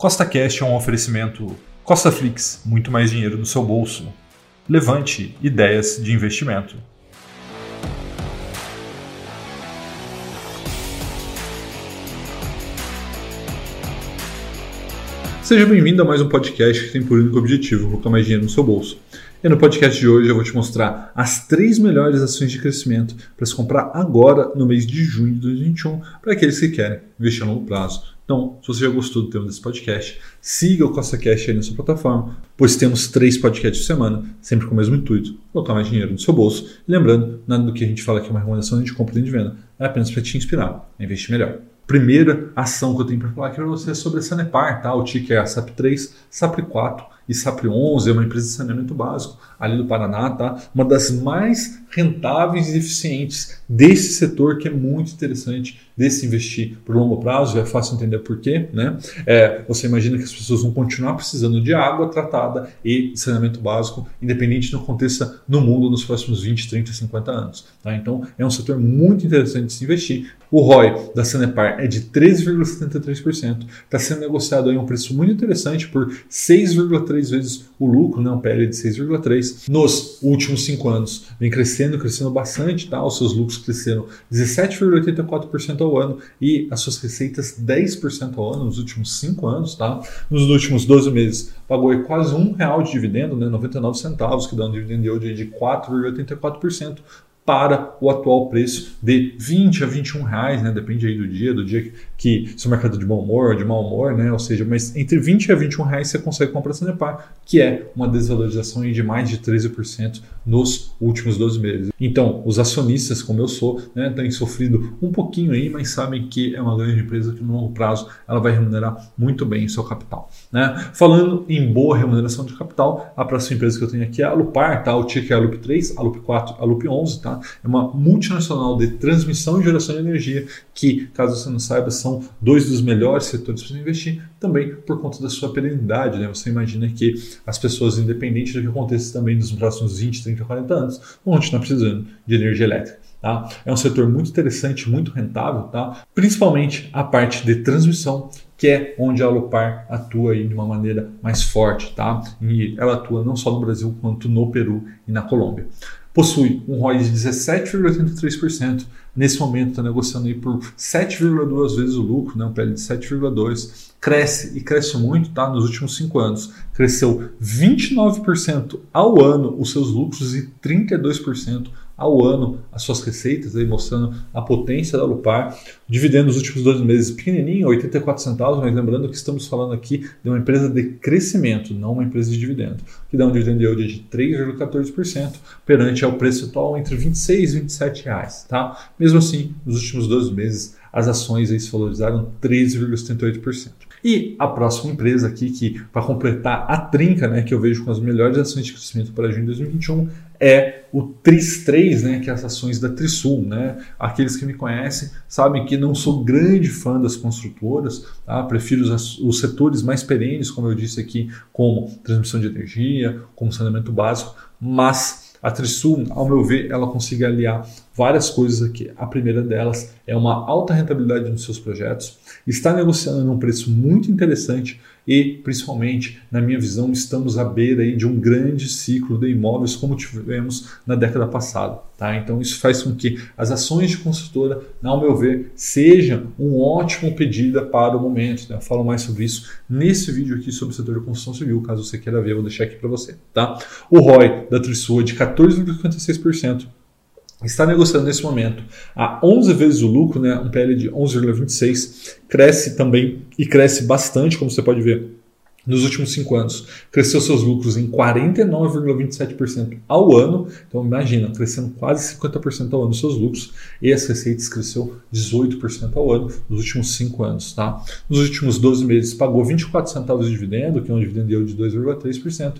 Costa Cash é um oferecimento Costa Flix, muito mais dinheiro no seu bolso. Levante ideias de investimento. Seja bem-vindo a mais um podcast que tem por único objetivo colocar mais dinheiro no seu bolso. E no podcast de hoje eu vou te mostrar as três melhores ações de crescimento para se comprar agora no mês de junho de 2021 para aqueles que querem investir a longo prazo. Então, se você já gostou do tema desse podcast, siga o Costa Cash aí na sua plataforma, pois temos três podcasts por semana, sempre com o mesmo intuito, colocar mais dinheiro no seu bolso. E lembrando, nada do que a gente fala aqui é uma recomendação de compra e de venda, é apenas para te inspirar a investir melhor primeira ação que eu tenho para falar aqui para você é sobre a Sanepar, tá? O ticker é a SAP3, SAP4 e SAP11, é uma empresa de saneamento básico ali do Paraná, tá? Uma das mais rentáveis e eficientes desse setor que é muito interessante desse investir por longo prazo, é fácil entender por quê, né? É, você imagina que as pessoas vão continuar precisando de água tratada e saneamento básico, independente do que aconteça no mundo nos próximos 20, 30, 50 anos. Tá? Então é um setor muito interessante de se investir. O ROI da Sanepar é de 13,73%, está sendo negociado aí um preço muito interessante por 6,3 vezes o lucro, né? um PL de 6,3 nos últimos cinco anos. Vem crescendo, crescendo bastante, tá? Os seus lucros cresceram 17,84% ao ano e as suas receitas 10% ao ano nos últimos cinco anos, tá? Nos últimos 12 meses pagou quase um real de dividendo, né? 99 centavos, que dá um dividend yield de 4,84%, para o atual preço de 20 a 21 reais, né? Depende aí do dia, do dia que, se o mercado é de bom humor, de mau humor, né? Ou seja, mas entre 20 a 21 reais você consegue comprar Sanepar, que é uma desvalorização de mais de 13% nos últimos 12 meses. Então, os acionistas, como eu sou, né, têm sofrido um pouquinho aí, mas sabem que é uma grande empresa que no longo prazo ela vai remunerar muito bem o seu capital. Né? Falando em boa remuneração de capital, a próxima empresa que eu tenho aqui é a Lupar, tá? O ticker é a Lup 3, a Lup 4, a Lup 11, tá? É uma multinacional de transmissão e geração de energia que, caso você não saiba, são dois dos melhores setores para investir, também por conta da sua perenidade. Né? Você imagina que as pessoas, independente do que aconteça também nos próximos 20, 30, 40 anos, vão continuar precisando de energia elétrica. Tá? É um setor muito interessante, muito rentável, tá? principalmente a parte de transmissão, que é onde a Alupar atua aí de uma maneira mais forte. Tá? E ela atua não só no Brasil, quanto no Peru e na Colômbia possui um ROI de 17,83%. Nesse momento está negociando aí por 7,2 vezes o lucro, né? um PL de 7,2. Cresce e cresce muito, tá? Nos últimos cinco anos cresceu 29% ao ano os seus lucros e 32% ao ano as suas receitas, aí mostrando a potência da Lupar. Dividendo nos últimos dois meses pequenininho, 84 centavos, mas lembrando que estamos falando aqui de uma empresa de crescimento, não uma empresa de dividendo, que dá um dividendo yield de 3,14% perante ao preço atual entre 26 e 27 reais, tá? Mesmo assim, nos últimos dois meses as ações aí se valorizaram 13,78%. E a próxima empresa aqui, que para completar a trinca, né, que eu vejo com as melhores ações de crescimento para junho de 2021, é o TRIS3, né, que é as ações da Trisul. Né? Aqueles que me conhecem sabem que não sou grande fã das construtoras, tá? prefiro os, os setores mais perenes, como eu disse aqui, como transmissão de energia, como saneamento básico, mas a Trisul, ao meu ver, ela consegue aliar várias coisas aqui. A primeira delas é uma alta rentabilidade nos seus projetos, está negociando num preço muito interessante e, principalmente, na minha visão, estamos à beira aí de um grande ciclo de imóveis como tivemos na década passada. Tá? Então, isso faz com que as ações de construtora, ao meu ver, sejam um ótimo pedida para o momento. Né? Eu falo mais sobre isso nesse vídeo aqui sobre o setor de construção civil, caso você queira ver, eu vou deixar aqui para você. Tá? O ROI da Trisul é de 14,56% está negociando nesse momento a 11 vezes o lucro, né, um PL de 11,26, cresce também e cresce bastante, como você pode ver. Nos últimos cinco anos, cresceu seus lucros em 49,27% ao ano. Então, imagina, crescendo quase 50% ao ano seus lucros. E as receitas cresceu 18% ao ano nos últimos cinco anos. Tá? Nos últimos 12 meses, pagou 24 centavos de dividendo, que é um dividendo de 2,3%,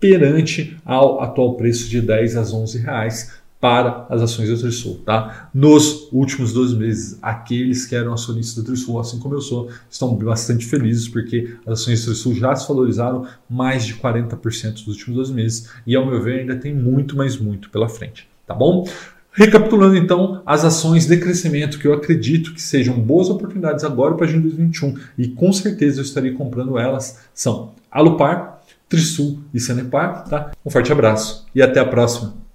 perante ao atual preço de 10 a 11 reais para as ações da Trisul. Tá? Nos últimos dois meses, aqueles que eram acionistas da Trisul, assim como eu sou, estão bastante felizes porque as ações da Trisul já se valorizaram mais de 40% nos últimos dois meses e, ao meu ver, ainda tem muito, mais muito pela frente. Tá bom? Recapitulando então as ações de crescimento que eu acredito que sejam boas oportunidades agora para junho de 2021 e com certeza eu estarei comprando elas são Alupar, Trisul e Sanepar. Tá? Um forte abraço e até a próxima.